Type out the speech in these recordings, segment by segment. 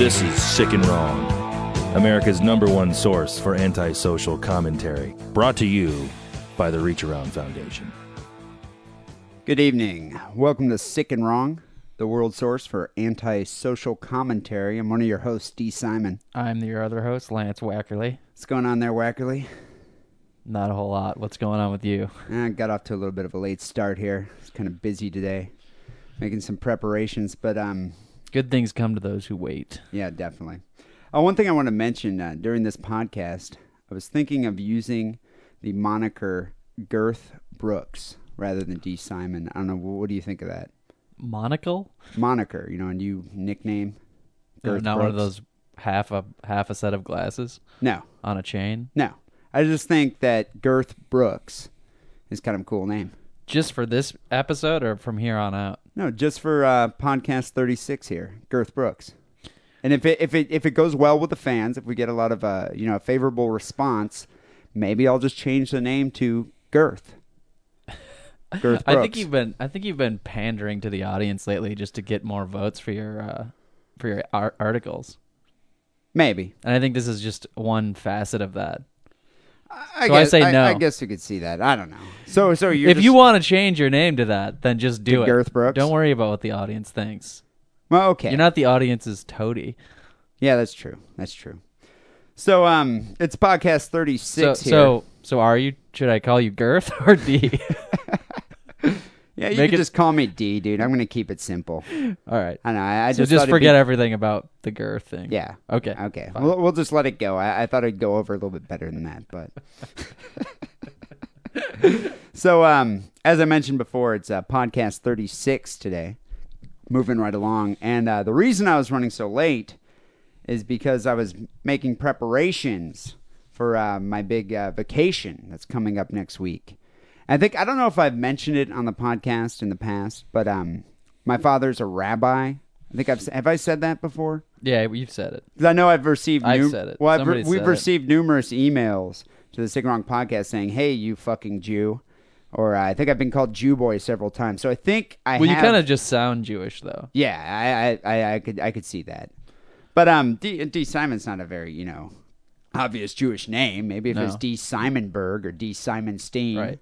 This is Sick and Wrong, America's number one source for antisocial commentary. Brought to you by the Reach Around Foundation. Good evening. Welcome to Sick and Wrong, the world source for anti-social commentary. I'm one of your hosts, D. Simon. I'm your other host, Lance Wackerly. What's going on there, Wackerly? Not a whole lot. What's going on with you? I got off to a little bit of a late start here. It's kind of busy today, making some preparations, but um, Good things come to those who wait. yeah, definitely. Uh, one thing I want to mention uh, during this podcast, I was thinking of using the moniker Girth Brooks rather than D. Simon. I don't know. What do you think of that Monocle? moniker? You know, a new nickname. Girth not one of those half a half a set of glasses No, on a chain. No, I just think that Girth Brooks is kind of a cool name. Just for this episode or from here on out? No, just for uh, podcast thirty six here, Girth Brooks. And if it if it if it goes well with the fans, if we get a lot of uh you know a favorable response, maybe I'll just change the name to Girth. Girth Brooks. I think you've been I think you've been pandering to the audience lately just to get more votes for your uh, for your ar- articles. maybe. And I think this is just one facet of that. I So I guess, say no. I, guess you could see that. I don't know. So so you're if just- you want to change your name to that, then just do it. Girth Brooks? Don't worry about what the audience thinks. well, okay. You're not the audience's toady. yeah, that's true. That's true. So um, it's podcast thirty six So, here. so, so are you? Should I call you Girth or D? yeah, you make can it- just call me D, dude. I'm gonna keep it simple. All right. I know. I, I So just just, thought it'd forget be- everything about the Girth thing. Yeah. Okay. Okay. Fine. We'll, we'll just let it go. I, I thought it'd go over a little bit better than that, but. so, um, as I mentioned before, it's uh, podcast 36 today. Moving right along, and uh, the reason I was running so late is because I was making preparations for uh, my big uh, vacation that's coming up next week. I think I don't know if I've mentioned it on the podcast in the past, but um, my father's a rabbi. I think I've have I said that before? Yeah, you've said it. I know I've received. I've said it. Well, I've Somebody we've said it. received numerous emails to the Sick Wrong podcast saying, "Hey, you fucking Jew," or uh, I think I've been called Jew boy several times. So I think I Well, you have. kind of just sound Jewish, though. yeah, I, I I I could I could see that, but um, D, D Simon's not a very you know obvious Jewish name. Maybe if it was No. D Simonberg or D Simonstein, Right.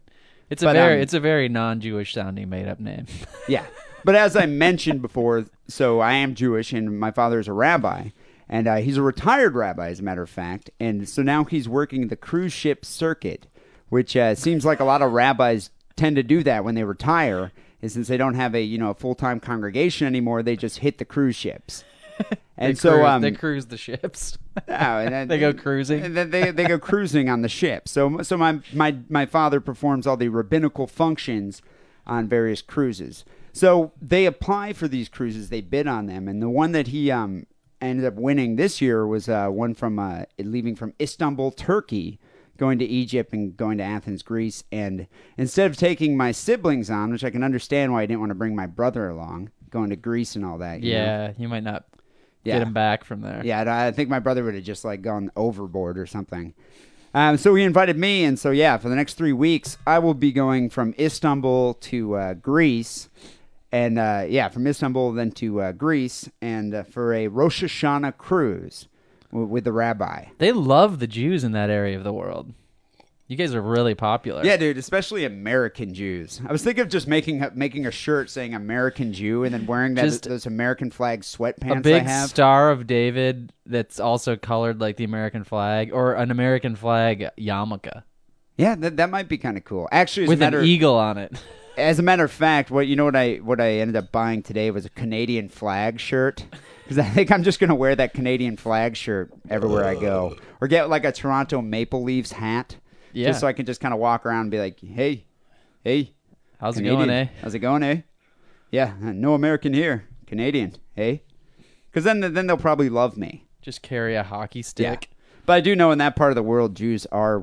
It's a But, very, um, it's a very non-Jewish sounding made-up name. Yeah. But as I mentioned before, so I am Jewish and my father is a rabbi. And uh, he's a retired rabbi, as a matter of fact. And so now he's working the cruise ship circuit, which uh, seems like a lot of rabbis tend to do that when they retire. And since they don't have a you know a full time congregation anymore, they just hit the cruise ships. And They so cruise, um, they cruise the ships. Oh, and then- They go cruising? and then they, they go cruising on the ship. So so my, my my father performs all the rabbinical functions on various cruises. So they apply for these cruises, they bid on them, and the one that he um ended up winning this year was uh, one from uh, leaving from Istanbul, Turkey, going to Egypt and going to Athens, Greece. And instead of taking my siblings on, which I can understand why I didn't want to bring my brother along, going to Greece and all that. you know? yeah, you might not Yeah. get him back from there. Yeah, I I think my brother would have just like gone overboard or something. Um, so he invited me, and so yeah, for the next three weeks, I will be going from Istanbul to uh, Greece, and uh, yeah, from Istanbul then to uh, Greece, and uh, for a Rosh Hashanah cruise w- with the rabbi. They love the Jews in that area of the world. You guys are really popular. Yeah, dude, especially American Jews. I was thinking of just making a, making a shirt saying American Jew, and then wearing that Just those American flag sweatpants a big I have. star of David that's also colored like the American flag, or an American flag yarmulke yeah, that, that might be kind of cool. Actually, as with a an eagle on it. As a matter of fact, what you know what I what I ended up buying today was a Canadian flag shirt because I think I'm just gonna wear that Canadian flag shirt everywhere I go, or get like a Toronto Maple Leafs hat, Yeah. just so I can just kind of walk around and be like, hey, hey, How's Canadian. it going, eh? How's it going, eh? Yeah, no American here, Canadian, hey, because then then they'll probably love me. Just carry a hockey stick. But I do know in that part of the world, Jews are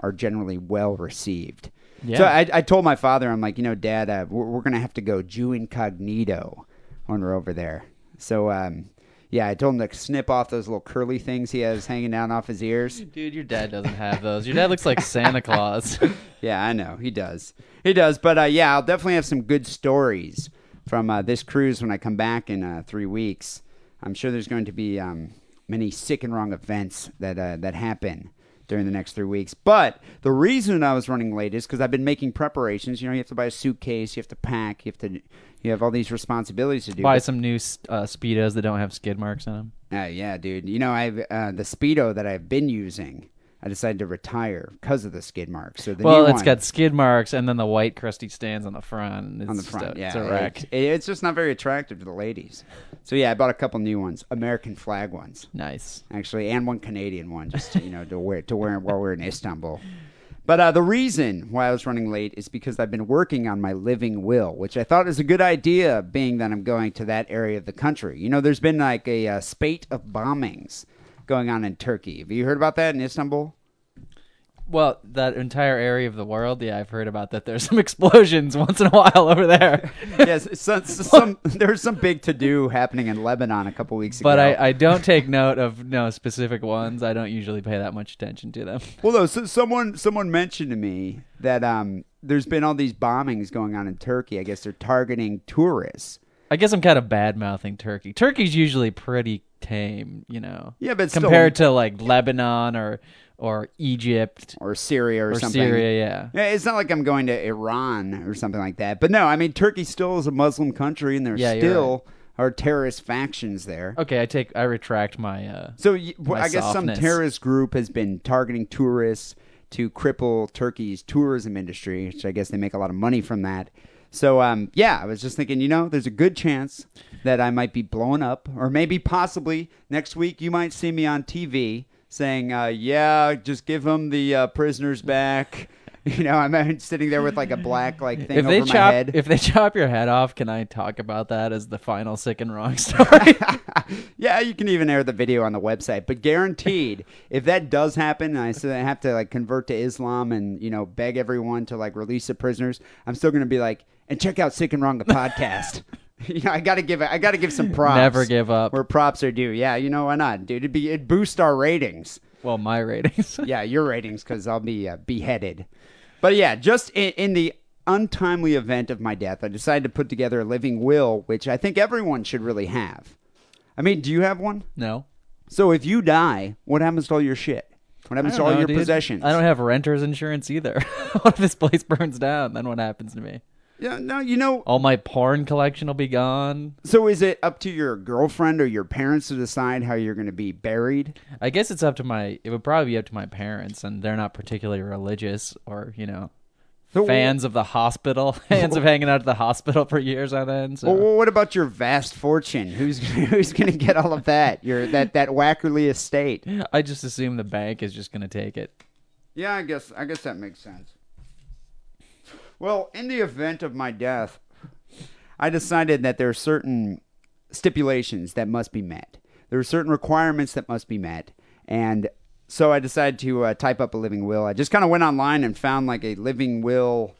are generally well received. Yeah. So I, I told my father, I'm like, you know, Dad, uh, we're, we're gonna have to go Jew incognito when we're over there. So um, yeah, I told him to snip off those little curly things he has hanging down off his ears. Dude, your dad doesn't have those. Your dad looks like Santa Claus. Yeah, I know he does. He does. But uh, yeah, I'll definitely have some good stories from uh, this cruise when I come back in uh, three weeks. I'm sure there's going to be um, many sick and wrong events that uh, that happen during the next three weeks. But the reason I was running late is because I've been making preparations. You know, you have to buy a suitcase, you have to pack, you have to, you have all these responsibilities to do. Buy some new uh, speedos that don't have skid marks on them. uh, yeah, dude. You know, I've uh, the speedo that I've been using. I decided to retire because of the skid marks. So the Well, it's one got skid marks and then the white crusty stands on the front. It's on the front. a, yeah, it's a wreck. It- it's just not very attractive to the ladies. So yeah, I bought a couple new ones, American flag ones, nice. actually, and one Canadian one, just to, you know to wear to wear while we're in Istanbul. But uh, the reason why I was running late is because I've been working on my living will, which I thought is a good idea, being that I'm going to that area of the country. You know, there's been like a uh, spate of bombings going on in Turkey. Have you heard about that in Istanbul? Well, that entire area of the world, yeah, I've heard about that. There's some explosions once in a while over there. yes, some, some, there was some big to do happening in Lebanon a couple weeks but ago. I, I don't take note of no specific ones. I don't usually pay that much attention to them. Well, no, so someone someone mentioned to me that um, there's been all these bombings going on in Turkey. I guess they're targeting tourists. I guess I'm kind of bad mouthing Turkey. Turkey's usually pretty tame, you know. Yeah, but still- compared to like Lebanon or or Egypt or Syria or, or something. Syria, yeah. It's not like I'm going to Iran or something like that. But no, I mean Turkey still is a Muslim country, and there Yeah, still are terrorist factions there. Okay, I take I retract my uh So y- My I guess some terrorist group has been targeting tourists to cripple Turkey's tourism industry, which I guess they make a lot of money from that. So um, yeah, I was just thinking, you know, there's a good chance that I might be blown up, or maybe possibly next week you might see me on TV saying, uh, "Yeah, just give them the uh, prisoners back." You know, I'm sitting there with like a black like thing if over they my chop head. if they chop your head off, can I talk about that as the final sick and wrong story? yeah, you can even air the video on the website, but guaranteed, if that does happen, and I still have to like convert to Islam and you know beg everyone to like release the prisoners, I'm still gonna be like, and check out Sick and Wrong the podcast. know, I gotta give it. I gotta give some props. Never give up. where props are due. Yeah, you know why not, dude? It'd be it'd boost our ratings. well, my ratings. Yeah, your ratings because I'll be uh, beheaded. But yeah, just in, in the untimely event of my death, I decided to put together a living will, which I think everyone should really have. I mean, do you have one? no. So if you die, what happens to all your shit? What happens to all know, your dude. possessions? I don't have renter's insurance either. what if this place burns down? Then what happens to me? Yeah, no, you know. All my porn collection will be gone. So is it up to your girlfriend or your parents to decide how you're going to be buried? I guess it's up to my. It would probably be up to my parents, and they're not particularly religious or you know So fans of the hospital, fans of hanging out at the hospital for years on end. So. Well, what about your vast fortune? Who's who's going to get all of that? Your that that Wackerly estate. I just assume the bank is just going to take it. Yeah, I guess I guess that makes sense. Well, in the event of my death, I decided that there are certain stipulations that must be met. There are certain requirements that must be met, and so I decided to uh, type up a living will. I just kind of went online and found like a living will.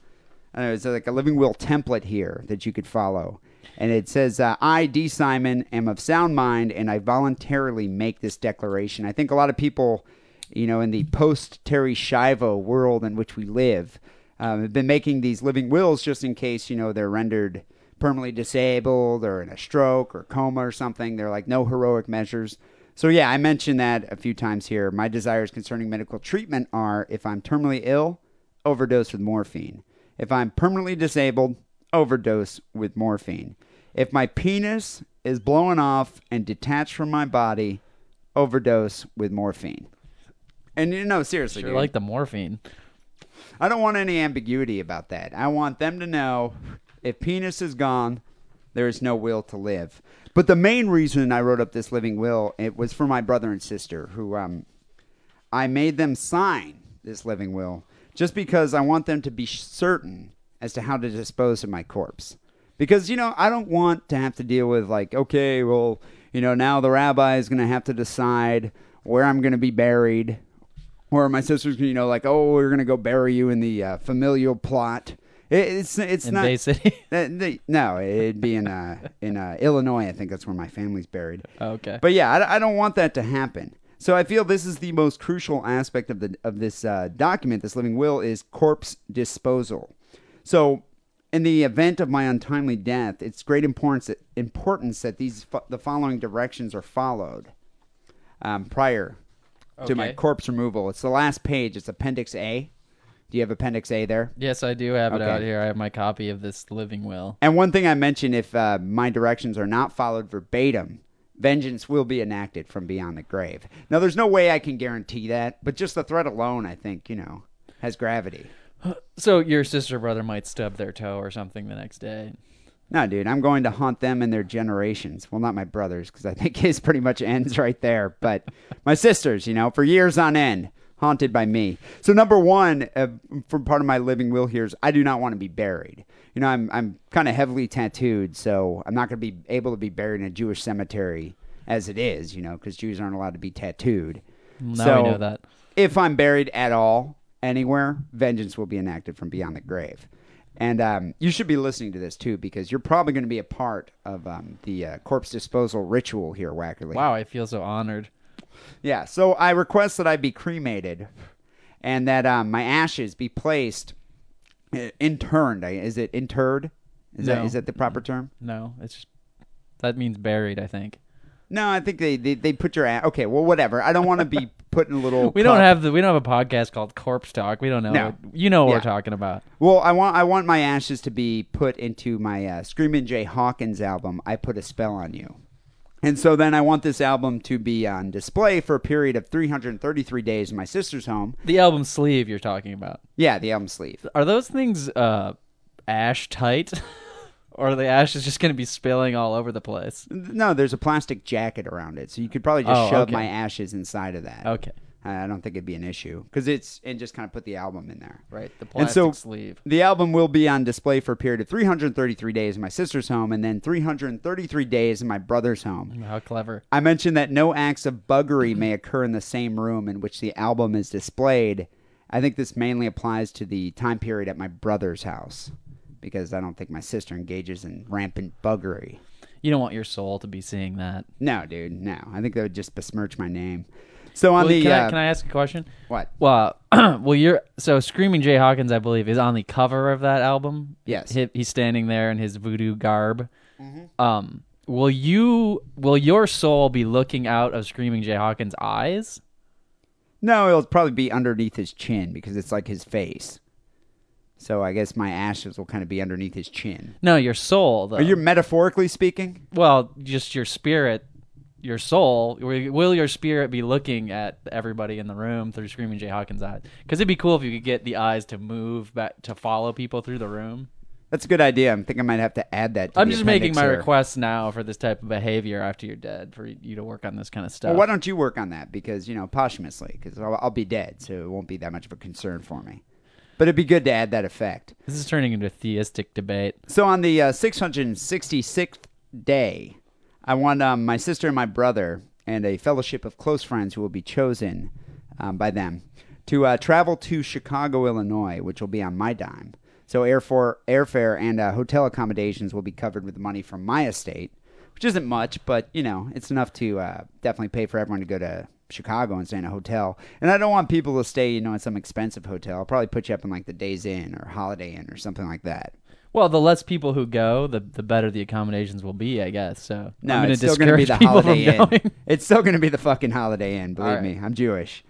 I don't know, it's like a living will template here that you could follow. And it says, uh, I, D. Simon, am of sound mind, and I voluntarily make this declaration. I think a lot of people, you know, in the post Terri Schiavo world in which we live, um, have been making these living wills just in case, you know, they're rendered permanently disabled or in a stroke or coma or something. They're like no heroic measures. So, yeah, I mentioned that a few times here. My desires concerning medical treatment are if I'm terminally ill, overdose with morphine. If I'm permanently disabled, overdose with morphine. If my penis is blowing off and detached from my body, overdose with morphine. And you know, seriously, Sure, dude, like the morphine. I don't want any ambiguity about that. I want them to know if penis is gone, there is no will to live. But the main reason I wrote up this living will it was for my brother and sister who um I made them sign this living will just because I want them to be certain as to how to dispose of my corpse. Because you know, I don't want to have to deal with like okay, well, you know, now the rabbi is going to have to decide where I'm going to be buried or my sister's you know like oh we're gonna go bury you in the uh, familial plot. It, it's it's In not Bay City. no it'd be in uh in uh, illinois i think that's where my family's buried. Okay. but yeah I, I don't want that to happen. So i feel this is the most crucial aspect of the of this uh, document this living will is corpse disposal. So in the event of my untimely death, it's great importance that, importance that these the following directions are followed um, prior to my corpse removal. It's the last page. It's Appendix A. Do you have Appendix A there? Yes, I do have it Okay. out here. I have my copy of this living will. And one thing I mentioned if uh, my directions are not followed verbatim, vengeance will be enacted from beyond the grave. Now, there's no way I can guarantee that, but just the threat alone, I think, you know, has gravity. So your sister or brother might stub their toe or something the next day. No, dude, I'm going to haunt them and their generations. Well, not my brothers, because I think his pretty much ends right there. But my sisters, you know, for years on end, haunted by me. So number one, uh, for part of my living will here is I do not want to be buried. You know, I'm I'm kind of heavily tattooed, so I'm not going to be able to be buried in a Jewish cemetery as it is. You know, because Jews aren't allowed to be tattooed. Now so we know that. if I'm buried at all anywhere, vengeance will be enacted from beyond the grave. And um, you should be listening to this too, because you're probably going to be a part of um, the uh, corpse disposal ritual here, Wackerly. Wow, I feel so honored. Yeah. So I request that I be cremated, and that um, my ashes be placed uh, interned. Is it interred? Is that No. is that the proper term? No, it's just, that means buried. I think No, I think they they, they put your okay. Well, whatever. I don't want to be put in a little. we don't cup. have the we don't have a podcast called Corpse Talk. We don't know. No. you know what Yeah. we're talking about. Well, I want I want my ashes to be put into my uh, Screamin' Jay Hawkins album. I put a spell on you, and so then I want this album to be on display for a period of 333 days in my sister's home. The album sleeve you're talking about. Yeah, the album sleeve. Are those things uh, ash tight, or the ash is just going to be spilling all over the place? No, there's a plastic jacket around it, so you could probably just Oh, shove okay. my ashes inside of that. Okay, I don't think it'd be an issue because it's and just kind of put the album in there. right. The And plastic so- sleeve. The album will be on display for a period of 333 days in my sister's home, and then 333 days in my brother's home. Mm, how clever. I mentioned that no acts of buggery may occur in the same room in which the album is displayed. I think this mainly applies to the time period at my brother's house because I don't think my sister engages in rampant buggery. You don't want your soul to be seeing that. No, dude, no. I think that would just besmirch my name. So on Well, the can, uh, I, can I ask a question? what? Well, well, you're so Screaming Jay Hawkins, I believe, is on the cover of that album. Yes. He- he's standing there in his voodoo garb. Mm-hmm. Um, will you? Will your soul be looking out of Screaming Jay Hawkins' eyes? No, it'll probably be underneath his chin because it's like his face. So I guess my ashes will kind of be underneath his chin. No, your soul. Though. Are you metaphorically speaking? well, just your spirit, your soul. Will your spirit be looking at everybody in the room through Screaming Jay Hawkins' eyes? Because it'd be cool if you could get the eyes to move back to follow people through the room. That's a good idea. I think I might have to add that. To I'm just making my here. requests now for this type of behavior after you're dead, for you to work on this kind of stuff. Well, why don't you work on that? Because you know, posthumously, because I'll, I'll be dead, so it won't be that much of a concern for me. But it'd be good to add that effect. this is turning into a theistic debate. So on the uh, 666th day, I want um, my sister and my brother and a fellowship of close friends who will be chosen um, by them to uh, travel to Chicago, Illinois, which will be on my dime. So airfare, airfare and uh, hotel accommodations will be covered with money from my estate, which isn't much, but you know it's enough to uh, definitely pay for everyone to go to Chicago and stay in a hotel. And I don't want people to stay, you know, in some expensive hotel. I'll probably put you up in like the Days Inn or Holiday Inn or something like that. Well, the less people who go, the the better the accommodations will be, I guess. So No, I'm it's still going to be the Holiday Inn. going. It's still going to be the fucking Holiday Inn. Believe All me. I'm Jewish.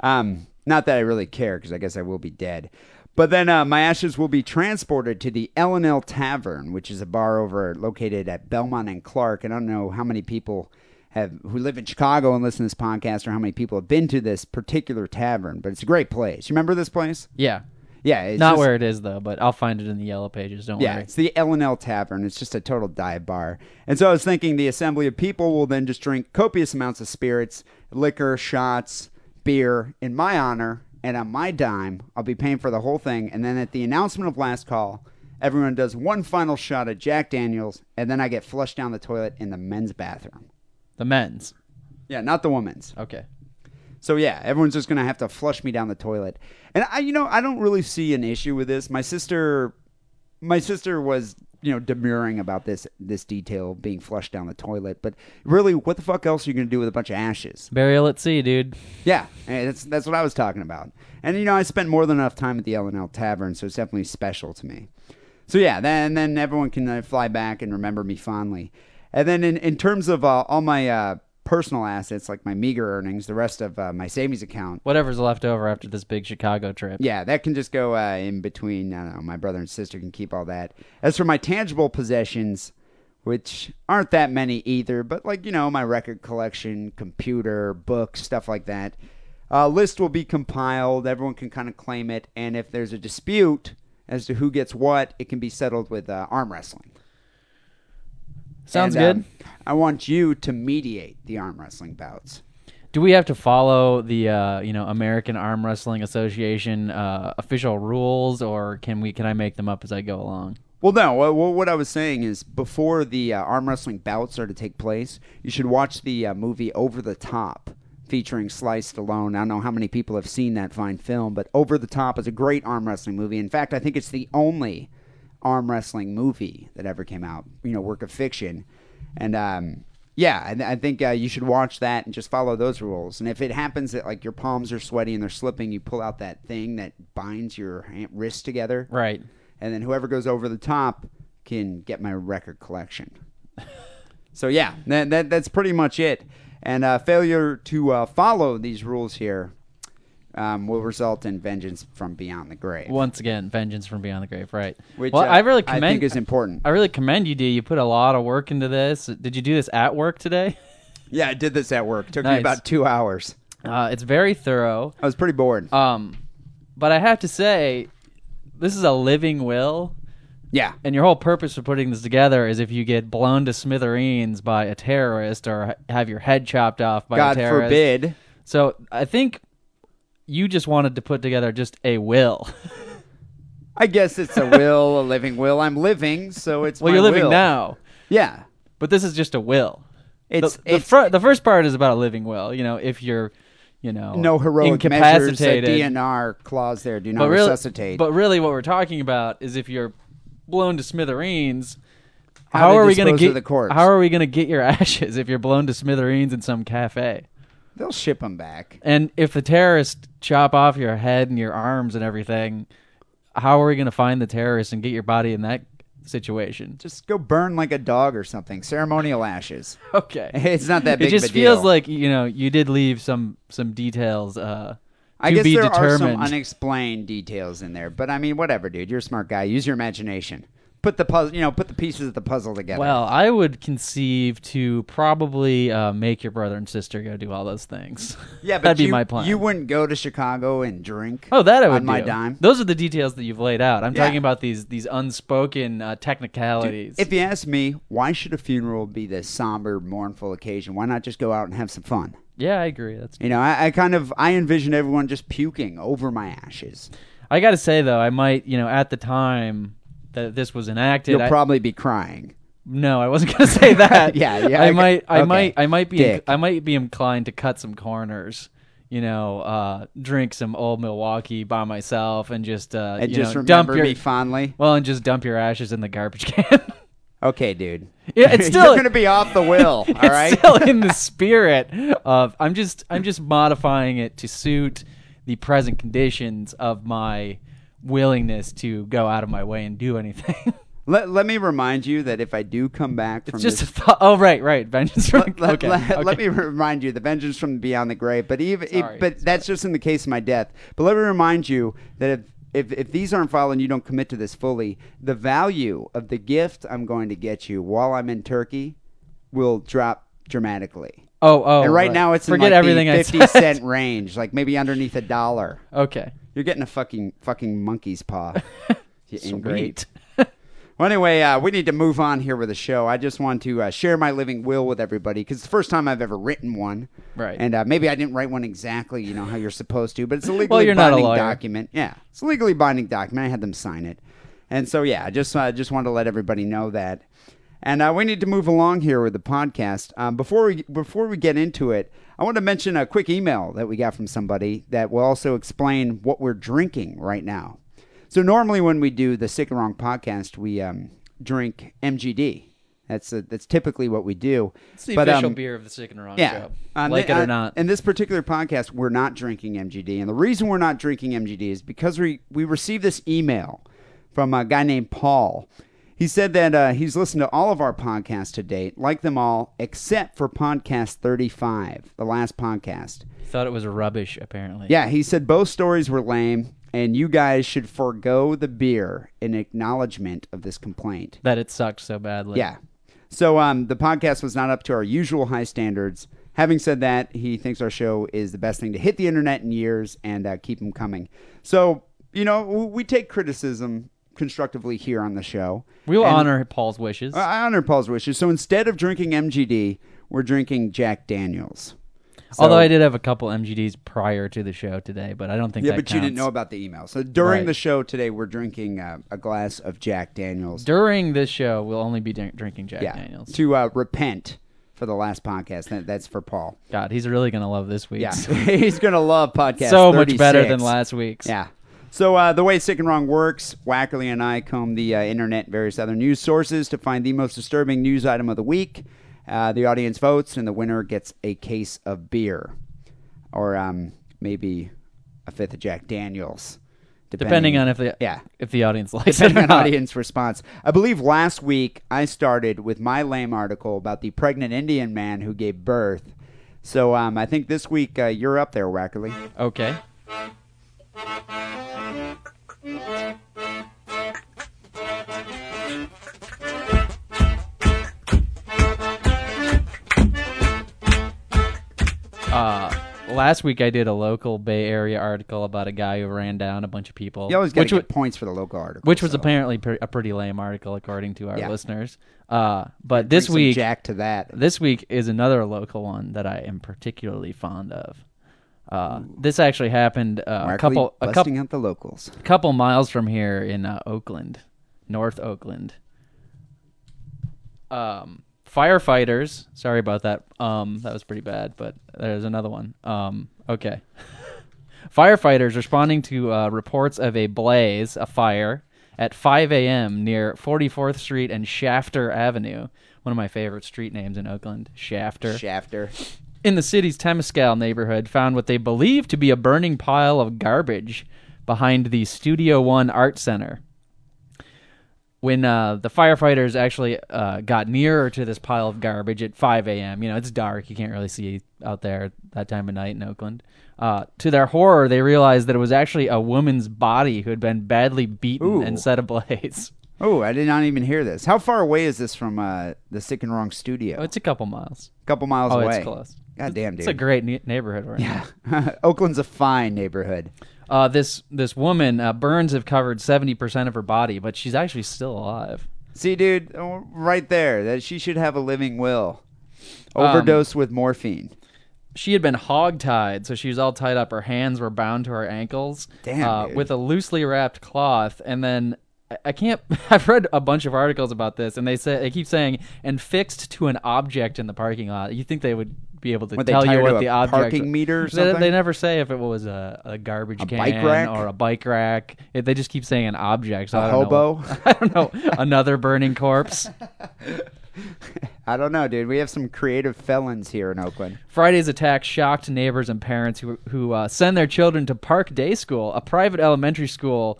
Um, not that I really care because I guess I will be dead. But then uh, my ashes will be transported to the L and L Tavern, which is a bar over located at Belmont and Clark. And I don't know how many people have who live in Chicago and listen to this podcast, or how many people have been to this particular tavern. But it's a great place. You remember this place? Yeah, Yeah, it's not just- where it is though, but I'll find it in the yellow pages. Don't yeah, worry. it's the L and L Tavern. It's just a total dive bar. And so I was thinking the assembly of people will then just drink copious amounts of spirits, liquor, shots, beer in my honor, and on my dime, I'll be paying for the whole thing. And then at the announcement of last call, everyone does one final shot of Jack Daniels, and then I get flushed down the toilet in the men's bathroom. The men's. Yeah, not the women's. Okay. So yeah, everyone's just gonna have to flush me down the toilet. And I, you know, I don't really see an issue with this. My sister, my sister was, you know, demurring about this this detail being flushed down the toilet. But really, what the fuck else are you gonna do with a bunch of ashes? Burial at sea, dude. Yeah, eh, that's that's what I was talking about. And you know, I spent more than enough time at the L and L Tavern, so it's definitely special to me. So yeah, then then everyone can uh, fly back and remember me fondly. And then in, in terms of uh, all my uh, personal assets, like my meager earnings, the rest of uh, my savings account, Whatever's left over after this big Chicago trip. yeah, that can just go uh, in between. I don't know. My brother and sister can keep all that. As for my tangible possessions, which aren't that many either, but like you know, my record collection, computer, books, stuff like that. A list will be compiled. Everyone can kind of claim it, and if there's a dispute as to who gets what, it can be settled with uh, arm wrestling. Sounds And, good. um, I want you to mediate the arm wrestling bouts. Do we have to follow the uh, you know American Arm Wrestling Association uh, official rules, or can we can I make them up as I go along? Well, no. What, what I was saying is, before the uh, arm wrestling bouts are to take place, you should watch the uh, movie Over the Top, featuring Sly Stallone. I don't know how many people have seen that fine film, but Over the Top is a great arm wrestling movie. In fact, I think it's the only arm wrestling movie that ever came out. You know, work of fiction, and um, yeah, I, I think uh, you should watch that and just follow those rules. And if it happens that like your palms are sweaty and they're slipping, you pull out that thing that binds your hand, wrists together Right. and then whoever goes over the top can get my record collection. so yeah, that, that that's pretty much it. And uh, failure to uh, follow these rules here um, will result in vengeance from beyond the grave, Once again, vengeance from beyond the grave. Right. which well, uh, I really commend. I think is important. I really commend you, D. You put a lot of work into this. Did you do this at work today? yeah, I did this at work. It Took me about two hours. Uh, it's very thorough. I was pretty bored. Um, but I have to say, this is a living will, yeah, and your whole purpose for putting this together is if you get blown to smithereens by a terrorist or have your head chopped off by God a terrorist. God forbid. So I think you just wanted to put together just a will. I guess it's a will, a living will. I'm living, so it's well, you're living will. now, Yeah, but this is just a will. it's the, the, it's fir- the first part is about a living will. You know, if you're, you know, no heroic measures, a DNR clause there. Do not but really, resuscitate. but really, what we're talking about is if you're blown to smithereens. How How, are we going to get the corpse. How are we going to get your ashes if you're blown to smithereens in some cafe? They'll ship them back. And if the terrorists chop off your head and your arms and everything, how are we going to find the terrorists and get your body in that situation? Just go burn like a dog or something. Ceremonial ashes. Okay. It's not that big it just feels like you know you did leave some some details uh I guess there are some unexplained details in there, but I mean, whatever, dude. You're a smart guy. Use your imagination. Put the puzzle, you know, put the pieces of the puzzle together. well, I would conceive to probably uh, make your brother and sister go do all those things. yeah, but that'd be my plan. You wouldn't go to Chicago and drink. oh, that I would on my do. dime. Those are the details that you've laid out. I'm Yeah. talking about these these unspoken uh, technicalities. If you ask me, why should a funeral be this somber, mournful occasion? Why not just go out and have some fun? yeah, I agree. That's. You know, I, I kind of I envision everyone just puking over my ashes. I got to say though, I might you know at the time that this was enacted. You'll I- probably be crying. No, I wasn't gonna say that. Yeah, yeah, I okay. might, I Okay. might, I might be. I might be inclined to cut some corners. You know, uh, drink some old Milwaukee by myself and just, uh, And you just know, remember your, me fondly. well, and just dump your ashes in the garbage can. Okay, dude. Yeah, it's still- gonna be off the will. All it's right. still in the spirit of. I'm just, I'm just modifying it to suit the present conditions of my willingness to go out of my way and do anything. Let, let me remind you that if I do come back from it's just this a thought. Oh, right, right. Vengeance. from- let, let- okay, let- okay. let me remind you the vengeance from beyond the grave but even if- Sorry, but that's just in the case of my death but let me remind you that if if, if these aren't followed and you don't commit to this fully, the value of the gift I'm going to get you while I'm in Turkey will drop dramatically. Oh, oh. and right, now it's forget in like everything the I 50 said. cent range, like maybe underneath a dollar. Okay. You're getting a fucking fucking monkey's paw. you ingrate. Well, anyway, uh, we need to move on here with the show. I just want to uh, share my living will with everybody because it's the first time I've ever written one. Right. And uh, maybe I didn't write one exactly, you know, how you're supposed to, but it's a legally Well, you're not a binding lawyer. document. Yeah, it's a legally binding document. I had them sign it. And so, yeah, I just, uh, just wanted to let everybody know that. And uh, we need to move along here with the podcast. Um, before we before we get into it, I want to mention a quick email that we got from somebody that will also explain what we're drinking right now. So normally when we do the Sick and Wrong podcast, we um, drink MGD. That's uh that's typically what we do. It's the But, official um, beer of the Sick and Wrong yeah, show. On like thi- it or not. In this particular podcast, we're not drinking MGD, and the reason we're not drinking MGD is because we we received this email from a guy named Paul. He said that uh, he's listened to all of our podcasts to date, like them all, except for podcast 35, the last podcast. He thought it was rubbish, apparently. Yeah, he said both stories were lame, and you guys should forego the beer in acknowledgement of this complaint. That it sucked so badly. Yeah. So um, the podcast was not up to our usual high standards. Having said that, he thinks our show is the best thing to hit the internet in years and uh, keep them coming. So, you know, we take criticism constructively here on the show. We'll And- honor Paul's wishes. I honor Paul's wishes. So instead of drinking MGD, we're drinking Jack Daniels. So- Although I did have a couple MGDs prior to the show today, but I don't think Yeah, that but you didn't know about the email. So during Right. the show today, we're drinking uh, a glass of Jack Daniels. During this show, we'll only be drink- drinking Jack yeah, Daniels. to uh, repent for the last podcast. That, that's for Paul. God, he's really gonna love this week. Yeah, he's gonna love podcast. so much better than last week's. Yeah. So uh, the way Sick and Wrong works, Wackerly and I comb the uh, internet and various other news sources to find the most disturbing news item of the week. Uh, the audience votes, and the winner gets a case of beer, or um, maybe a fifth of Jack Daniels, Depending on if the yeah, if the audience likes depending it or on audience response. I believe last week I started with my lame article about the pregnant Indian man who gave birth. So um, I think this week uh, you're up there, Wackerly. Okay. Uh, last week I did a local Bay Area article about a guy who ran down a bunch of people. You always got which to wa- get points for the local article. which was so. apparently pre- a pretty lame article according to our Yeah. listeners. Uh, but this week, Jack to that. this week is another local one that I am particularly fond of. Uh, this actually happened uh, a couple a couple out the locals. couple miles from here in uh, Oakland, North Oakland. Um, firefighters. Sorry about that. Um, that was pretty bad, but there's another one. Um, okay. Firefighters responding to uh, reports of a blaze, a fire, at 5 a.m. near 44th Street and Shafter Avenue. One of my favorite street names in Oakland, Shafter Shafter. In the city's Temescal neighborhood found what they believe to be a burning pile of garbage behind the Studio One Art Center. When uh, the firefighters actually uh, got nearer to this pile of garbage at 5 a.m., you know, it's dark. You can't really see out there that time of night in Oakland. Uh, to their horror, they realized that it was actually a woman's body who had been badly beaten Ooh. and set ablaze. Oh, I did not even hear this. How far away is this from uh, the Sick and Wrong studio? Oh, it's a couple miles. a couple miles Oh, away. it's close. God damn, dude. It's a great ne- neighborhood right yeah. Oakland's a fine neighborhood. Uh, this this woman uh, burns have covered seventy percent of her body, but she's actually still alive. See, dude, oh, right there, that she should have a living will. Um, with morphine. She had been hogtied, so she was all tied up. Her hands were bound to her ankles, Damn, uh, with a loosely wrapped cloth. And then I- I can't. I've read a bunch of articles about this, and they say they keep saying and fixed to an object in the parking lot. You think they would be able to they tell you what the object parking meter or They- something? They, never say if it was a, a garbage can bike rack? or a bike rack. It, they just keep saying an object. So A I don't know. hobo? I don't know. Another burning corpse. I don't know, dude. We have some creative felons here in Oakland. Friday's attack shocked neighbors and parents who who uh, send their children to Park Day School, a private elementary school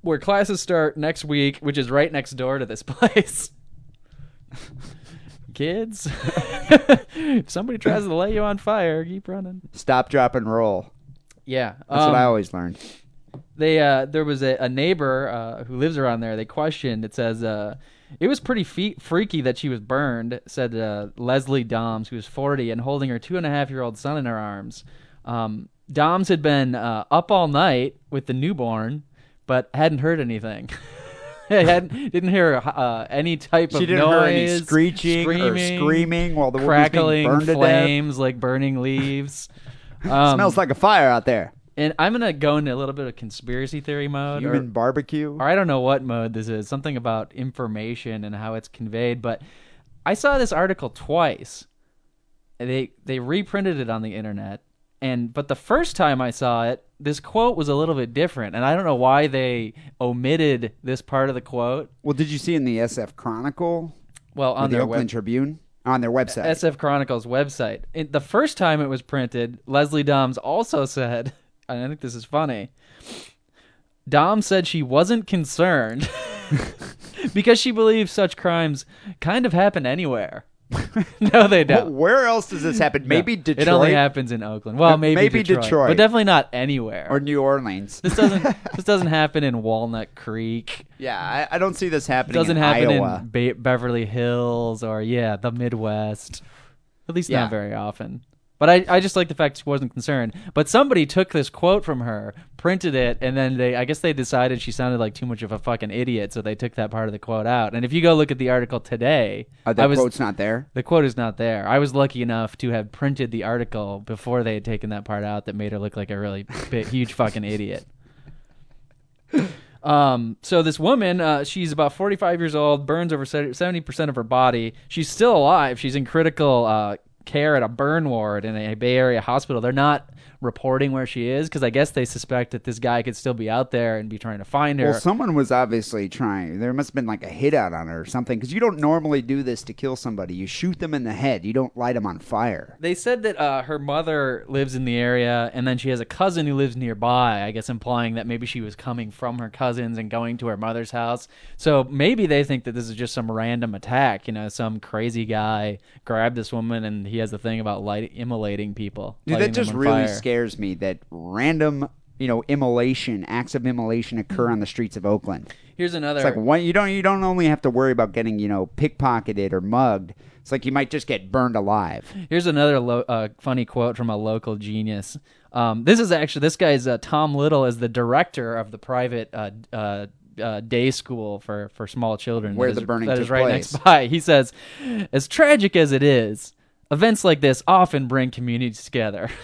where classes start next week, which is right next door to this place. Kids, if somebody tries to lay you on fire, keep running. Stop, drop, and roll. Yeah, That's um, what I always learned. they uh, there was a, a neighbor uh, who lives around there. They questioned. It says uh, it was pretty fe- freaky that she was burned. Said uh, Leslie Doms, who was forty and holding her two and a half year old son in her arms. Um, Doms had been uh, up all night with the newborn, but hadn't heard anything. hadn't didn't hear uh, any type She of didn't noise, hear any screeching or screaming, screaming while the was being crackling burned flames like burning leaves. Um, Smells like a fire out there. and I'm gonna go into a little bit of conspiracy theory mode. or- Human barbecue. or I don't know what mode this is, something about information and how it's conveyed, but I saw this article twice. They they reprinted it on the internet. And but the first time I saw it, this quote was a little bit different, and I don't know why they omitted this part of the quote. Well, did you see in the SF Chronicle Well, on the their Oakland web, Tribune on their website? SF Chronicles website. It, the first time it was printed, Leslie Doms also said, and I think this is funny. Dom said she wasn't concerned because she believes such crimes kind of happen anywhere. no, they don't. Where else does this happen? Maybe No. Detroit It only happens in Oakland. Well, maybe, maybe Detroit, Detroit. but definitely not anywhere. or New Orleans. this doesn't this doesn't happen in Walnut Creek. Yeah, I, I don't see this It happening. doesn't in happen Iowa. in Be- Beverly Hills or yeah, the Midwest. At least Yeah. not very often. But I, I just like the fact she wasn't concerned. But somebody took this quote from her, printed it, and then they I guess they decided she sounded like too much of a fucking idiot, so they took that part of the quote out. And if you go look at the article today, Uh, I was quote's not there. the quote is not there. I was lucky enough to have printed the article before they had taken that part out that made her look like a really big, huge fucking idiot. Um, so this woman, uh, she's about 45 years old, burns over 70% of her body. She's still alive. She's in critical uh, care at a burn ward in a Bay Area hospital. They're not reporting where she is because I guess they suspect that this guy could still be out there and be trying to find her. Well, someone was obviously trying. There must have been like a hit out on her or something. Because you don't normally do this to kill somebody. You shoot them in the head. You don't light them on fire. They said that uh, her mother lives in the area, and then she has a cousin who lives nearby. I guess implying that maybe she was coming from her cousins and going to her mother's house. So maybe they think that this is just some random attack. You know, some crazy guy grabbed this woman, and he has a thing about light immolating people. Dude, that just really fire. scares me. That random, you know, immolation, acts of immolation occur on the streets of Oakland. Here's another. It's like one. You don't. You don't only have to worry about getting, you know, pickpocketed or mugged. It's like you might just get burned alive. Here's another lo- uh, funny quote from a local genius. Um, this is actually this guy's uh, Tom Little is the director of the private uh, uh, uh, day school for for small children. Where the is- burning that is right place. next by. He says, "As tragic as it is, events like this often bring communities together."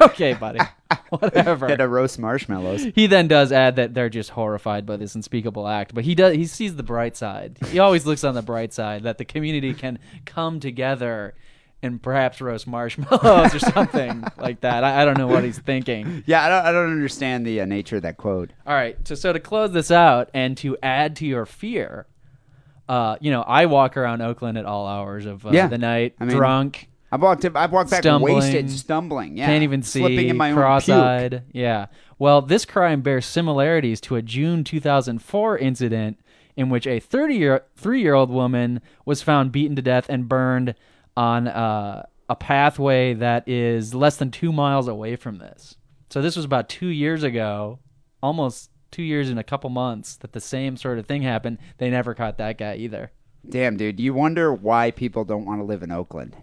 okay, buddy, whatever. Get to roast marshmallows. He then does add that they're just horrified by this unspeakable act, but he does he sees the bright side. He always looks on the bright side that the community can come together and perhaps roast marshmallows or something like that. I, I don't know what he's thinking. Yeah, I don't. I don't understand the uh, nature of that quote. All right, so so to close this out and to add to your fear, uh, you know, I walk around Oakland at all hours of uh, Yeah, the night, I mean, drunk. I've walked. I've walked back Stumbling. wasted, stumbling. Yeah, Can't even see. slipping in my own puke. cross-eyed. Yeah. Well, this crime bears similarities to a June 2004 incident in which a 30 year three year old woman was found beaten to death and burned on uh, a pathway that is less than two miles away from this. So this was about two years ago, almost two years and a couple months that the same sort of thing happened. They never caught that guy either. Damn, dude. You wonder why people don't want to live in Oakland.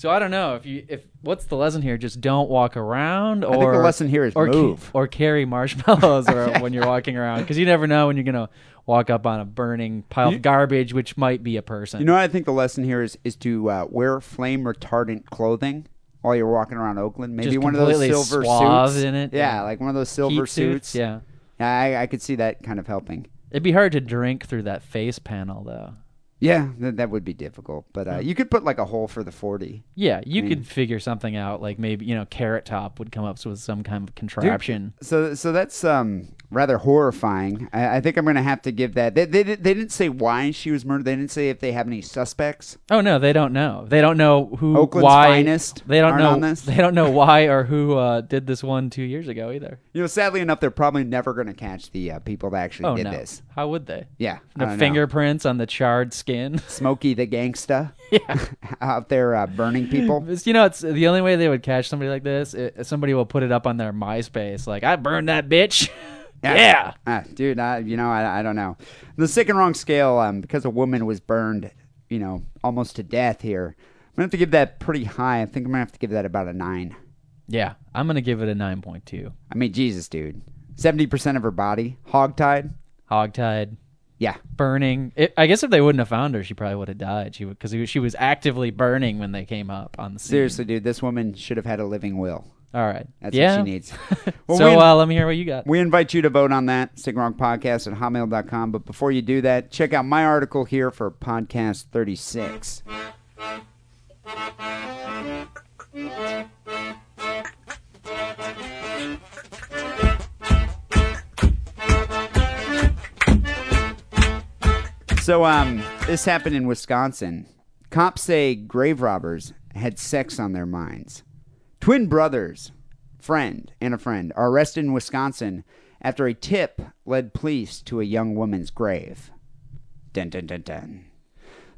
So I don't know if you if what's the lesson here? Just don't walk around, or think the lesson here is or ca- move. or carry marshmallows, or when you're walking around, because you never know when you're gonna walk up on a burning pile You- of garbage, which might be a person. You know what I think the lesson here is is to uh, wear flame retardant clothing while you're walking around Oakland. Maybe Just one of those silver suits in it, Yeah, yeah. like one of those silver suits, suits. yeah. Yeah, I, I could see that kind of helping. It'd be hard to drink through that face panel, though. Yeah, that, that would be difficult, but uh, you could put like a hole for the forty. Yeah, you mean- could figure something out. Like maybe you know, Carrot Top would come up with some kind of contraption. So, so that's um rather horrifying. I, I think I'm gonna have to give that. They, they they didn't say why she was murdered. They didn't say if they have any suspects. Oh no, they don't know. They don't know who, Oakland's why. finest They don't aren't know. on this? They don't know why or who uh, did this one two years ago either. You know, sadly enough, they're probably never gonna catch the uh, people that actually Oh did no, this. how would they? Yeah, I The don't know. fingerprints on the charred skin. Smokey the gangsta yeah. out there uh, burning people. It's- You know, it's the only way they would catch somebody like this. i somebody will put it up on their MySpace, like "I burned that bitch." Yeah. Ah, dude, I, you know, I, I don't know. The sick and wrong scale, um, because a woman was burned, you know, almost to death here. I'm gonna have to give that pretty high. I think I'm gonna have to give that about a nine. Yeah, I'm gonna give it a nine point two. I mean, Jesus, dude, seventy percent of her body hogtied. Hogtied, Yeah, burning. It, I guess if they wouldn't have found her, she probably would have died. She because she was actively burning when they came up on the scene. seriously, dude, this woman should have had a living will. All right. That's yeah. what she needs. Well, so we- uh, let me hear what you got. We invite you to vote on that, Sick and Wrong Podcast at hotmail.com. But before you do that, check out my article here for Podcast 36. So, um, this happened in Wisconsin. Cops say grave robbers had sex on their minds. Twin brothers, friend and a friend, are arrested in Wisconsin after a tip led police to a young woman's grave. Dun dun dun dun.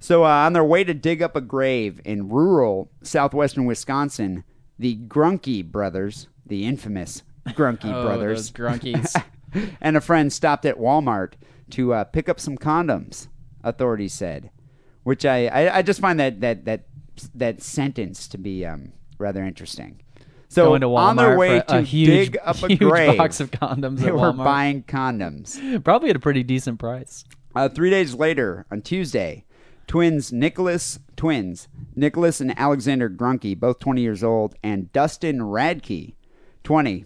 So, uh, on their way to dig up a grave in rural southwestern Wisconsin, the Grunke brothers, the infamous Grunke Oh, brothers, grunkies. and a friend stopped at Walmart to uh, pick up some condoms. Authorities said, which I, I, I just find that that that that sentence to be um, rather interesting. So Going to Walmart on their way to a huge, dig up a grave, box of condoms they were Walmart. buying condoms. Probably at a pretty decent price. Uh, three days later, on Tuesday, twins Nicholas twins Nicholas and Alexander Grunke, both 20 years old, and Dustin Radke, 20,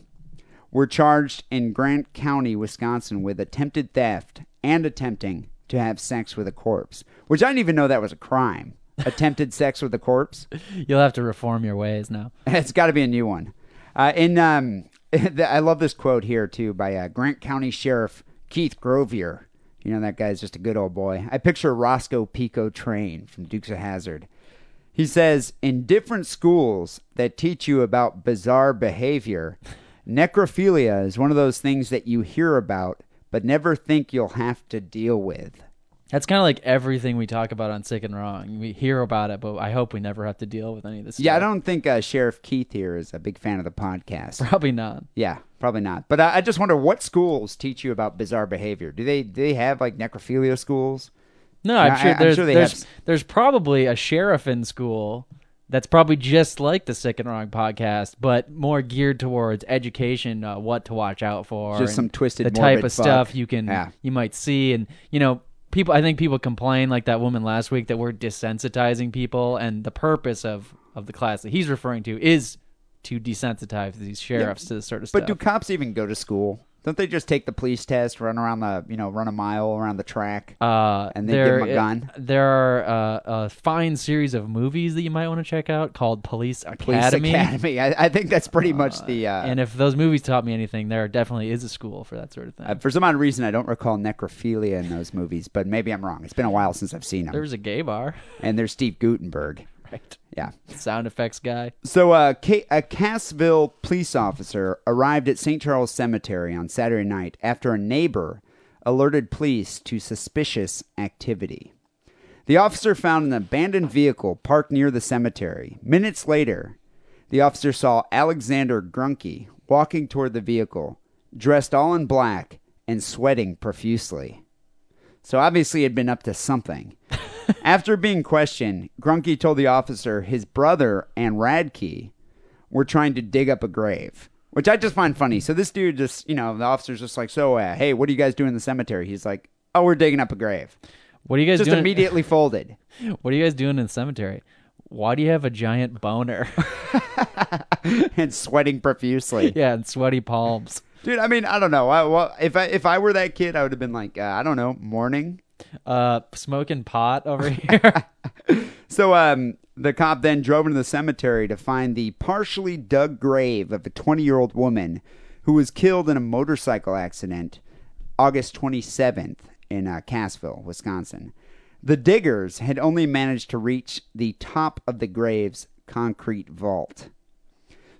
were charged in Grant County, Wisconsin, with attempted theft and attempting to have sex with a corpse, which I didn't even know that was a crime. Attempted sex with a corpse. You'll have to reform your ways now. It's got to be a new one. Uh, in um, I love this quote here too by uh, Grant County Sheriff Keith Govier. You know that guy's just a good old boy. I picture Rosco P. Coltrane from Dukes of Hazzard. He says, in different schools that teach you about bizarre behavior, necrophilia is one of those things that you hear about but never think you'll have to deal with. That's kind of like everything we talk about on Sick and Wrong. We hear about it, but I hope we never have to deal with any of this. Yeah, I don't think uh, Sheriff Keith here is a big fan of the podcast. Probably not. Yeah, probably not. But I, I just wonder what schools teach you about bizarre behavior. Do they do they have like necrophilia schools? No, I'm sure I- I'm there's sure they there's, have- there's probably a sheriff in school that's probably just like the Sick and Wrong podcast, but more geared towards education, uh, what to watch out for, Just some twisted, the type of fuck. stuff you can Yeah. you might see, and you know. People, I think people complain like that woman last week that we're desensitizing people, and the purpose of of the class that he's referring to is to desensitize these sheriffs to this sort of But stuff. But do cops even go to school? Don't they just take the police test, run around the you know run a mile around the track? Uh, And they give there, him a gun? There are uh, a fine series of movies that you might want to check out called Police Police Academy. Academy. I, I think that's pretty much the. Uh, and if those movies taught me anything, there definitely is a school for that sort of thing. uh, for some odd reason, I don't recall necrophilia in those movies, but maybe I'm wrong. It's been a while since I've seen them. there was a gay bar, and there's Steve Guttenberg. Right? Yeah. Sound effects guy. So, uh, Ca- a Cassville police officer arrived at St. Charles Cemetery on Saturday night after a neighbor alerted police to suspicious activity. The officer found an abandoned vehicle parked near the cemetery. Minutes later, the officer saw Alexander Grunke walking toward the vehicle, dressed all in black and sweating profusely. So obviously, he had been up to something. After being questioned, Grunke told the officer his brother and Radke were trying to dig up a grave, which I just find funny. So this dude just, you know, the officer's just like, "So, uh, hey, what are you guys doing in the cemetery?" He's like, "Oh, we're digging up a grave." What are you guys doing? Just doing? immediately folded. What are you guys doing in the cemetery? Why do you have a giant boner? and sweating profusely. yeah, and sweaty palms. Dude, I mean, I don't know. I, well, if I if I were that kid, I would have been like, uh, I don't know, mourning. Uh, smoking pot over here. So um, the cop then drove into the cemetery to find the partially dug grave of a 20 year old woman who was killed in a motorcycle accident August 27th in uh, Cassville, Wisconsin. The diggers had only managed to reach the top of the grave's concrete vault.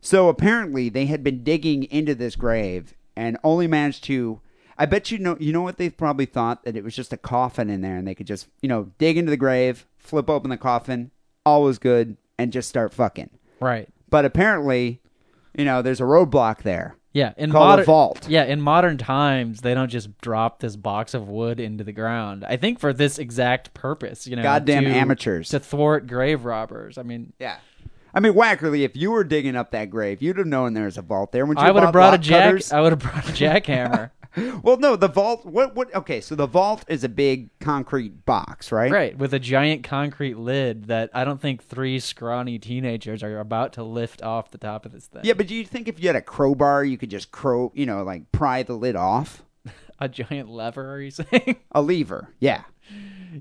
So apparently they had been digging into this grave and only managed to I bet you know you know what they probably thought that it was just a coffin in there and they could just, you know, dig into the grave, flip open the coffin, all was good and just start fucking. right. But apparently, you know, there's a roadblock there. Yeah, in Called a modern vault. Yeah, in modern times, they don't just drop this box of wood into the ground. I think for this exact purpose, you know, Goddamn to- amateurs. to thwart grave robbers. I mean, Yeah. I mean, Wackerly, if you were digging up that grave, you'd have known there was a vault there. I would have brought a jack. Cutters? I would have brought a jackhammer. Well, no, the vault. What? What? Okay, so the vault is a big concrete box, right? right, with a giant concrete lid that I don't think three scrawny teenagers are about to lift off the top of this thing. Yeah, but do you think if you had a crowbar, you could just crow, you know, like pry the lid off? A giant lever, are you saying? A lever. Yeah.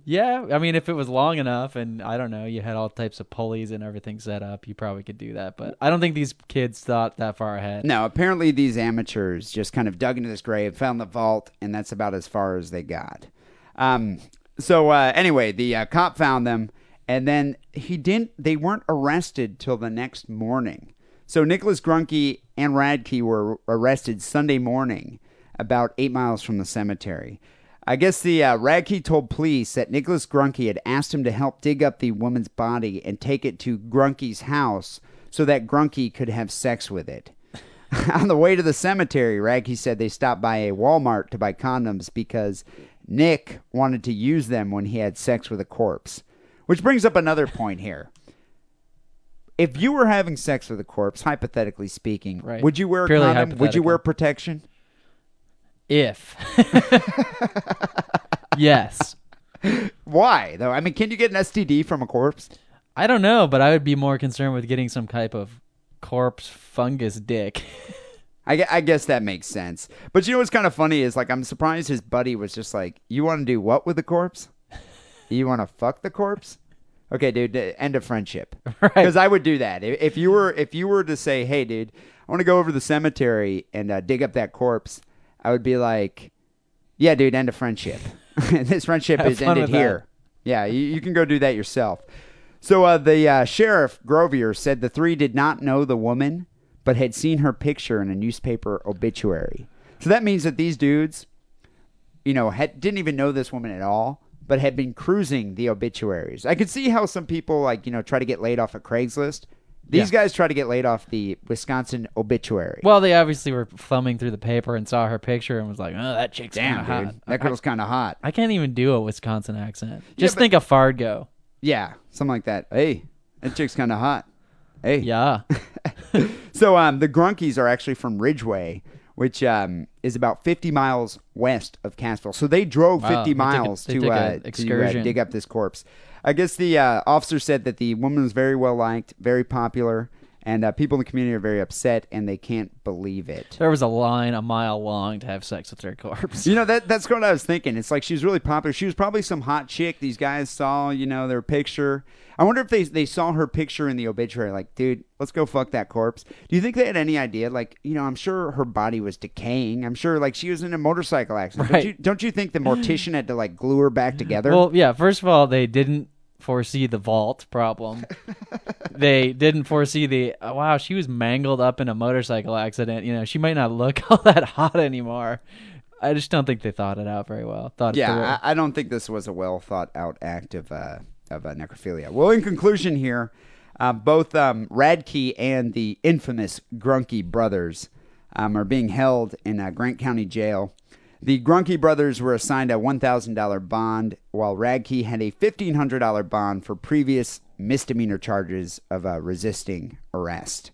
Yeah, I mean, if it was long enough and I don't know, you had all types of pulleys and everything set up, you probably could do that. But I don't think these kids thought that far ahead. No, apparently these amateurs just kind of dug into this grave, found the vault, and that's about as far as they got. Um, so uh, anyway, the uh, cop found them, and then he didn't. They weren't arrested till the next morning. So Nicholas Grunke and Radke were arrested Sunday morning about eight miles from the cemetery. I guess the uh, Radke told police that Nicholas Grunke had asked him to help dig up the woman's body and take it to Grunke's house so that Grunke could have sex with it. On the way to the cemetery, Radke said they stopped by a Walmart to buy condoms because Nick wanted to use them when he had sex with a corpse. Which brings up another point here. If you were having sex with a corpse, hypothetically speaking, Right. would you wear a Purely condom? Would you wear protection? If. yes. Why though? I mean, can you get an STD from a corpse? I don't know, but I would be more concerned with getting some type of corpse fungus dick. I, I guess that makes sense. But you know what's kind of funny is like I'm surprised his buddy was just like, "You want to do what with the corpse? You want to fuck the corpse?" Okay, dude. End of friendship. Right. Because I would do that if, if you were if you were to say, "Hey, dude, I want to go over to the cemetery and uh, dig up that corpse," I would be like, "Yeah, dude. End of friendship. this friendship Have is ended here. Yeah, you, you can go do that yourself." So uh, the uh, sheriff Govier said the three did not know the woman, but had seen her picture in a newspaper obituary. So that means that these dudes, you know, had, didn't even know this woman at all, but had been cruising the obituaries. I could see how some people like you know try to get laid off of Craigslist. These Yeah. guys try to get laid off the Wisconsin obituary. well, they obviously were thumbing through the paper and saw her picture and was like, "Oh, that chick's dude, hot." that girl's kind of hot. I can't even do a Wisconsin accent. Just but- think of Fargo. Yeah, something like that. Hey, that chick's kind of hot. Hey, Yeah. So um, the Grunkies are actually from Ridgeway, which um, is about 50 miles west of Cassville. So they drove Wow, 50 they took a- miles they to, a uh, to uh, excursion. dig up this corpse. I guess the uh, officer said that the woman was very well liked, very popular, and uh, people in the community are very upset and they can't believe it. there was a line a mile long to have sex with their corpse. You know that that's what I was thinking. It's like she was really popular. She was probably some hot chick. These guys saw, you know, their picture. I wonder if they they saw her picture in the obituary. Like, dude, let's go fuck that corpse. Do you think they had any idea? Like, you know, I'm sure her body was decaying. I'm sure, like, she was in a motorcycle accident. Right. Don't you don't you think the mortician had to like glue her back together? Well, yeah. First of all, they didn't foresee the vault problem. they didn't foresee the oh, wow. She was mangled up in a motorcycle accident. You know, she might not look all that hot anymore. I just don't think they thought it out very well. Thought yeah, I, I don't think this was a well thought out act of uh, of uh, necrophilia. Well, in conclusion, here, uh, both um, Radke and the infamous Grunke brothers um, are being held in uh, Grant County Jail. The Grunke brothers were assigned a one thousand dollar bond, while Radke had a fifteen hundred dollar bond for previous misdemeanor charges of uh, resisting arrest.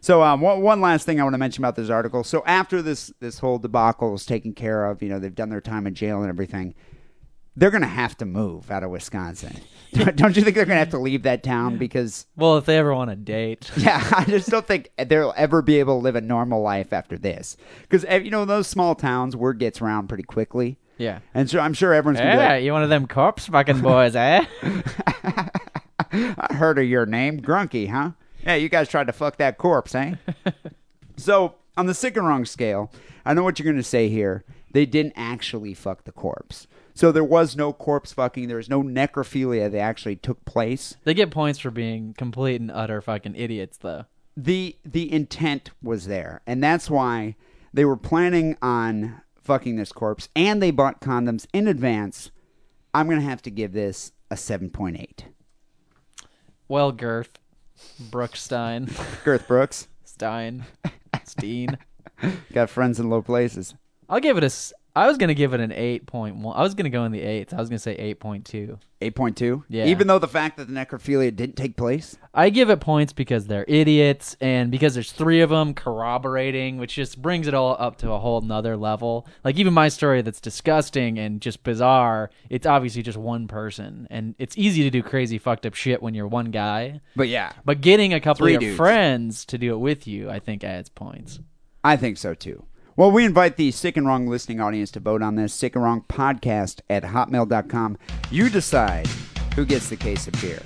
So um, one, one last thing I want to mention about this article. So after this this whole debacle is taken care of, you know they've done their time in jail and everything. They're gonna have to move out of Wisconsin. don't you think they're gonna have to leave that town because? well, if they ever want to date, Yeah, I just don't think they'll ever be able to live a normal life after this. Because you know those small towns, word gets around pretty quickly, yeah. and so I'm sure everyone's gonna be Yeah, like, you one of them corpse fucking boys, eh? I heard of your name, Grunky, huh? Yeah, you guys tried to fuck that corpse, eh? so, on the sick and wrong scale, I know what you're going to say here. They didn't actually fuck the corpse. So, there was no corpse fucking. There was no necrophilia that actually took place. They get points for being complete and utter fucking idiots, though. The, the intent was there. And that's why they were planning on fucking this corpse and they bought condoms in advance. I'm going to have to give this a 7.8. Well, Girth, Brookstein, Girth Brooks, Stein, Steen. got friends in low places. I'll give it a. I was gonna give it an eight point one. I was gonna go in the eighth. I was gonna say eight point two. 8.2? Yeah. Even though the fact that the necrophilia didn't take place? I give it points because they're idiots and because there's three of them corroborating, which just brings it all up to a whole nother level. Like even my story that's disgusting and just bizarre, it's obviously just one person, and it's easy to do crazy fucked up shit when you're one guy. But yeah, But getting a couple Three of your dudes. friends to do it with you, I think adds points. I think so too. Well, we invite the Sick and Wrong listening audience to vote on this Sick and Wrong podcast at hotmail.com. You decide who gets the case of beer.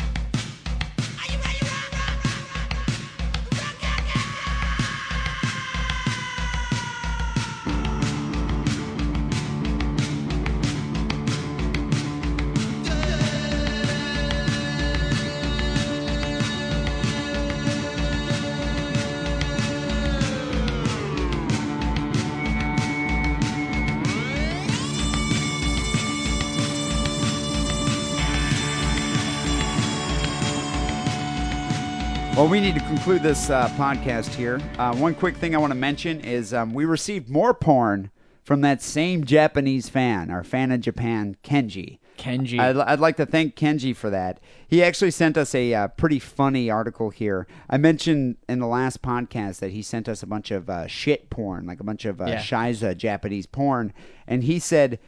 Well, we need to conclude this uh, podcast here. Uh, one quick thing I want to mention is um, we received more porn from that same Japanese fan, our fan in Japan, Kenji. Kenji. I'd, I'd like to thank Kenji for that. He actually sent us a uh, pretty funny article here. I mentioned in the last podcast that he sent us a bunch of uh, shit porn, like a bunch of uh, Yeah. shiza Japanese porn, and he said.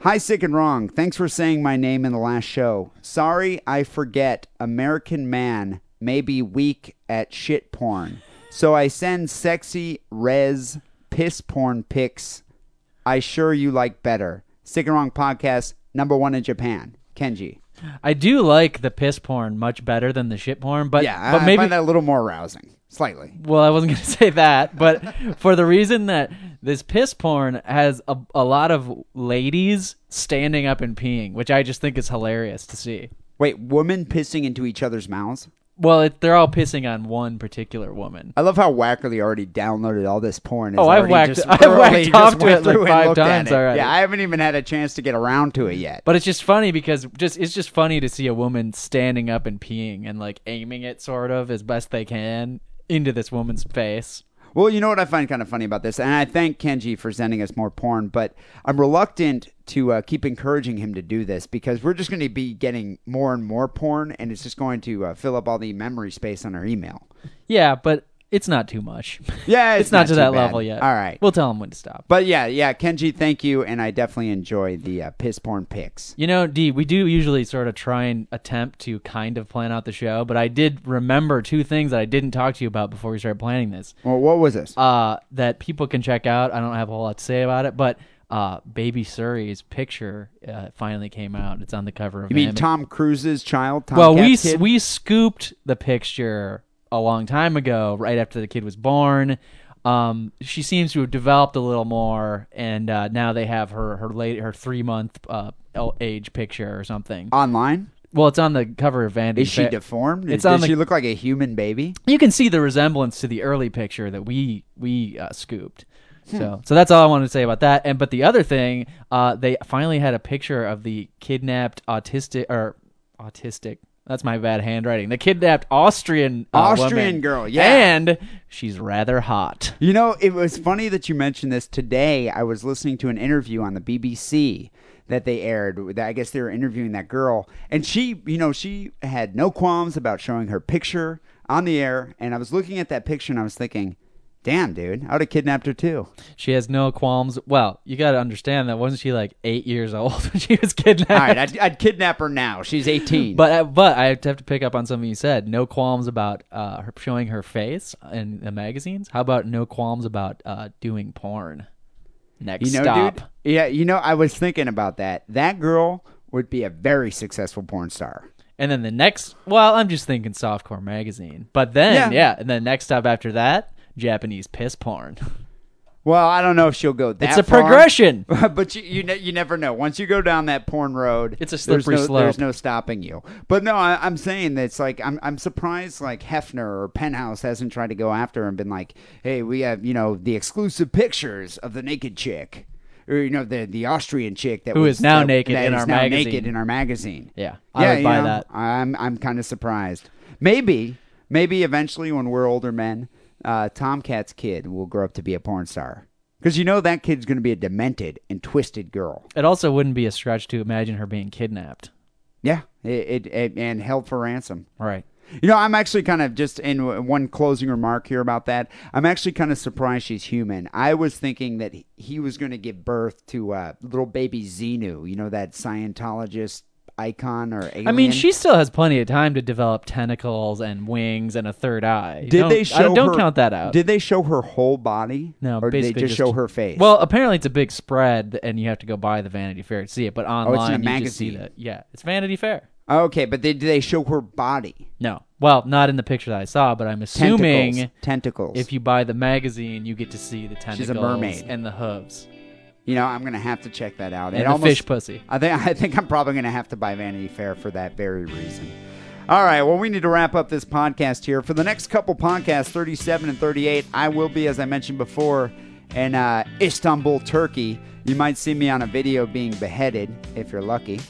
Hi, sick and wrong. Thanks for saying my name in the last show. Sorry, I forget. American man may be weak at shit porn, so I send sexy res piss porn pics. I sure you like better. Sick and wrong podcast number one in Japan. Kenji. I do like the piss porn much better than the shit porn, but yeah, but I maybe find that a little more arousing, slightly. well, I wasn't going to say that, but for the reason that this piss porn has a, a lot of ladies standing up and peeing, which I just think is hilarious to see. Wait, women pissing into each other's mouths? Well, it, they're all pissing on one particular woman. I love how Wackerly already downloaded all this porn. Oh, I've whacked, I've whacked off to it like five times already. Yeah, I haven't even had a chance to get around to it yet. But it's just funny because just it's just funny to see a woman standing up and peeing and like aiming it sort of as best they can into this woman's face. Well, you know what I find kind of funny about this, and I thank Kenji for sending us more porn, but I'm reluctant to uh, keep encouraging him to do this because we're just going to be getting more and more porn, and it's just going to uh, fill up all the memory space on our email. Yeah, but it's not too much. Yeah, it's, not, to that bad. level yet. All right. we'll tell him when to stop. But yeah, yeah, Kenji, thank you, and I definitely enjoy the uh, piss porn pics. You know, D, we do usually sort of try and attempt to kind of plan out the show, but I did remember two things that I didn't talk to you about before we started planning this. Well, what was this? Uh, that people can check out. I don't have a whole lot to say about it, but uh, Baby Suri's picture uh, finally came out. It's on the cover of. you mean Tom Cruise's child? Tom well, we kid? we scooped the picture a long time ago, right after the kid was born. Um, she seems to have developed a little more, and uh, now they have her her late her three month uh, age picture or something. online. Well, it's on the cover of Vanity Is she deformed? It's Does on the- she look like a human baby? you can see the resemblance to the early picture that we we uh, scooped. Hmm. So, so that's all I wanted to say about that. And but the other thing, uh, they finally had a picture of the kidnapped autistic or autistic. That's my bad handwriting. The kidnapped Austrian uh, Austrian woman. girl, yeah. and she's rather hot. You know, it was funny that you mentioned this today. I was listening to an interview on the BBC that they aired. I guess they were interviewing that girl, and she, you know, she had no qualms about showing her picture on the air. And I was looking at that picture and I was thinking, "Damn, dude, I would have kidnapped her too." She has no qualms. Well, you got to understand that wasn't she like eight years old when she was kidnapped? All right, I'd, I'd kidnap her now. She's eighteen. But uh, but I have to pick up on something you said. No qualms about uh, her showing her face in the magazines. How about no qualms about uh, doing porn? Next you know, stop. dude. Yeah, you know, I was thinking about that. That girl would be a very successful porn star. And then the next, well, I'm just thinking softcore magazine. But then, Yeah. yeah, and then next stop after that, Japanese piss porn. Well, I don't know if she'll go that. It's a far. progression. but you you, ne- you never know. Once you go down that porn road, It's a there's slippery no, slope. There's no stopping you. But no, I, I'm saying that it's like I'm I'm surprised like Hefner or Penthouse hasn't tried to go after her and been like, hey, we have you know the exclusive pictures of the naked chick. Or you know the the Austrian chick that Who was is now that- naked that in our magazine. naked in our magazine. Yeah, I yeah, would buy know, that. I'm I'm kind of surprised. Maybe maybe eventually when we're older men, uh, TomKat's kid will grow up to be a porn star. Because you know that kid's going to be a demented and twisted girl. It also wouldn't be a stretch to imagine her being kidnapped. Yeah, it, it, it and held for ransom. Right. You know, I'm actually kind of just in one closing remark here about that. I'm actually kind of surprised she's human. I was thinking that he- was going to give birth to uh, little baby Xenu. You know that Scientologist icon or alien. I mean, she still has plenty of time to develop tentacles and wings and a third eye. did Don't- they show don't, don't her- count that out. Did they show her whole body? No, or did they just, just- show her face? Well, apparently it's a big spread, and you have to go buy the Vanity Fair to see it. But Oh, it's in online, a you just see magazine. that. Yeah, it's Vanity Fair. okay, but they, did they show her body? No, well, not in the picture that I saw, but I'm assuming Tentacles. Tentacles. if you buy the magazine, you get to see the tentacles She's a mermaid. and the hooves you know, I'm gonna have to check that out. and It the almost- fish pussy. I think I think I'm probably going to have to buy Vanity Fair for that very reason. All right, well, we need to wrap up this podcast here. For the next couple podcasts, 37 and 38, I will be, as I mentioned before, in uh, Istanbul, Turkey. You might see me on a video being beheaded if you're lucky.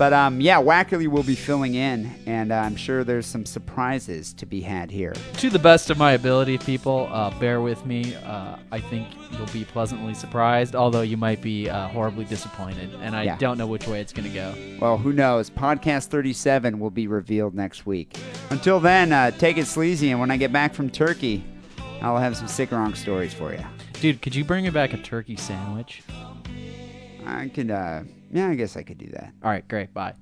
But um, yeah, Wackerly will be filling in, and uh, I'm sure there's some surprises to be had here. To the best of my ability, people, uh, bear with me. Uh, I think you'll be pleasantly surprised, although you might be uh, horribly disappointed, and I Yeah. don't know which way it's going to go. Well, who knows? Podcast 37 will be revealed next week. Until then, uh, take it sleazy, and when I get back from Turkey, I'll have some sick wrong stories for you. Dude, could you bring me back a turkey sandwich? I could, uh, yeah, I guess I could do that. All right, great. Bye.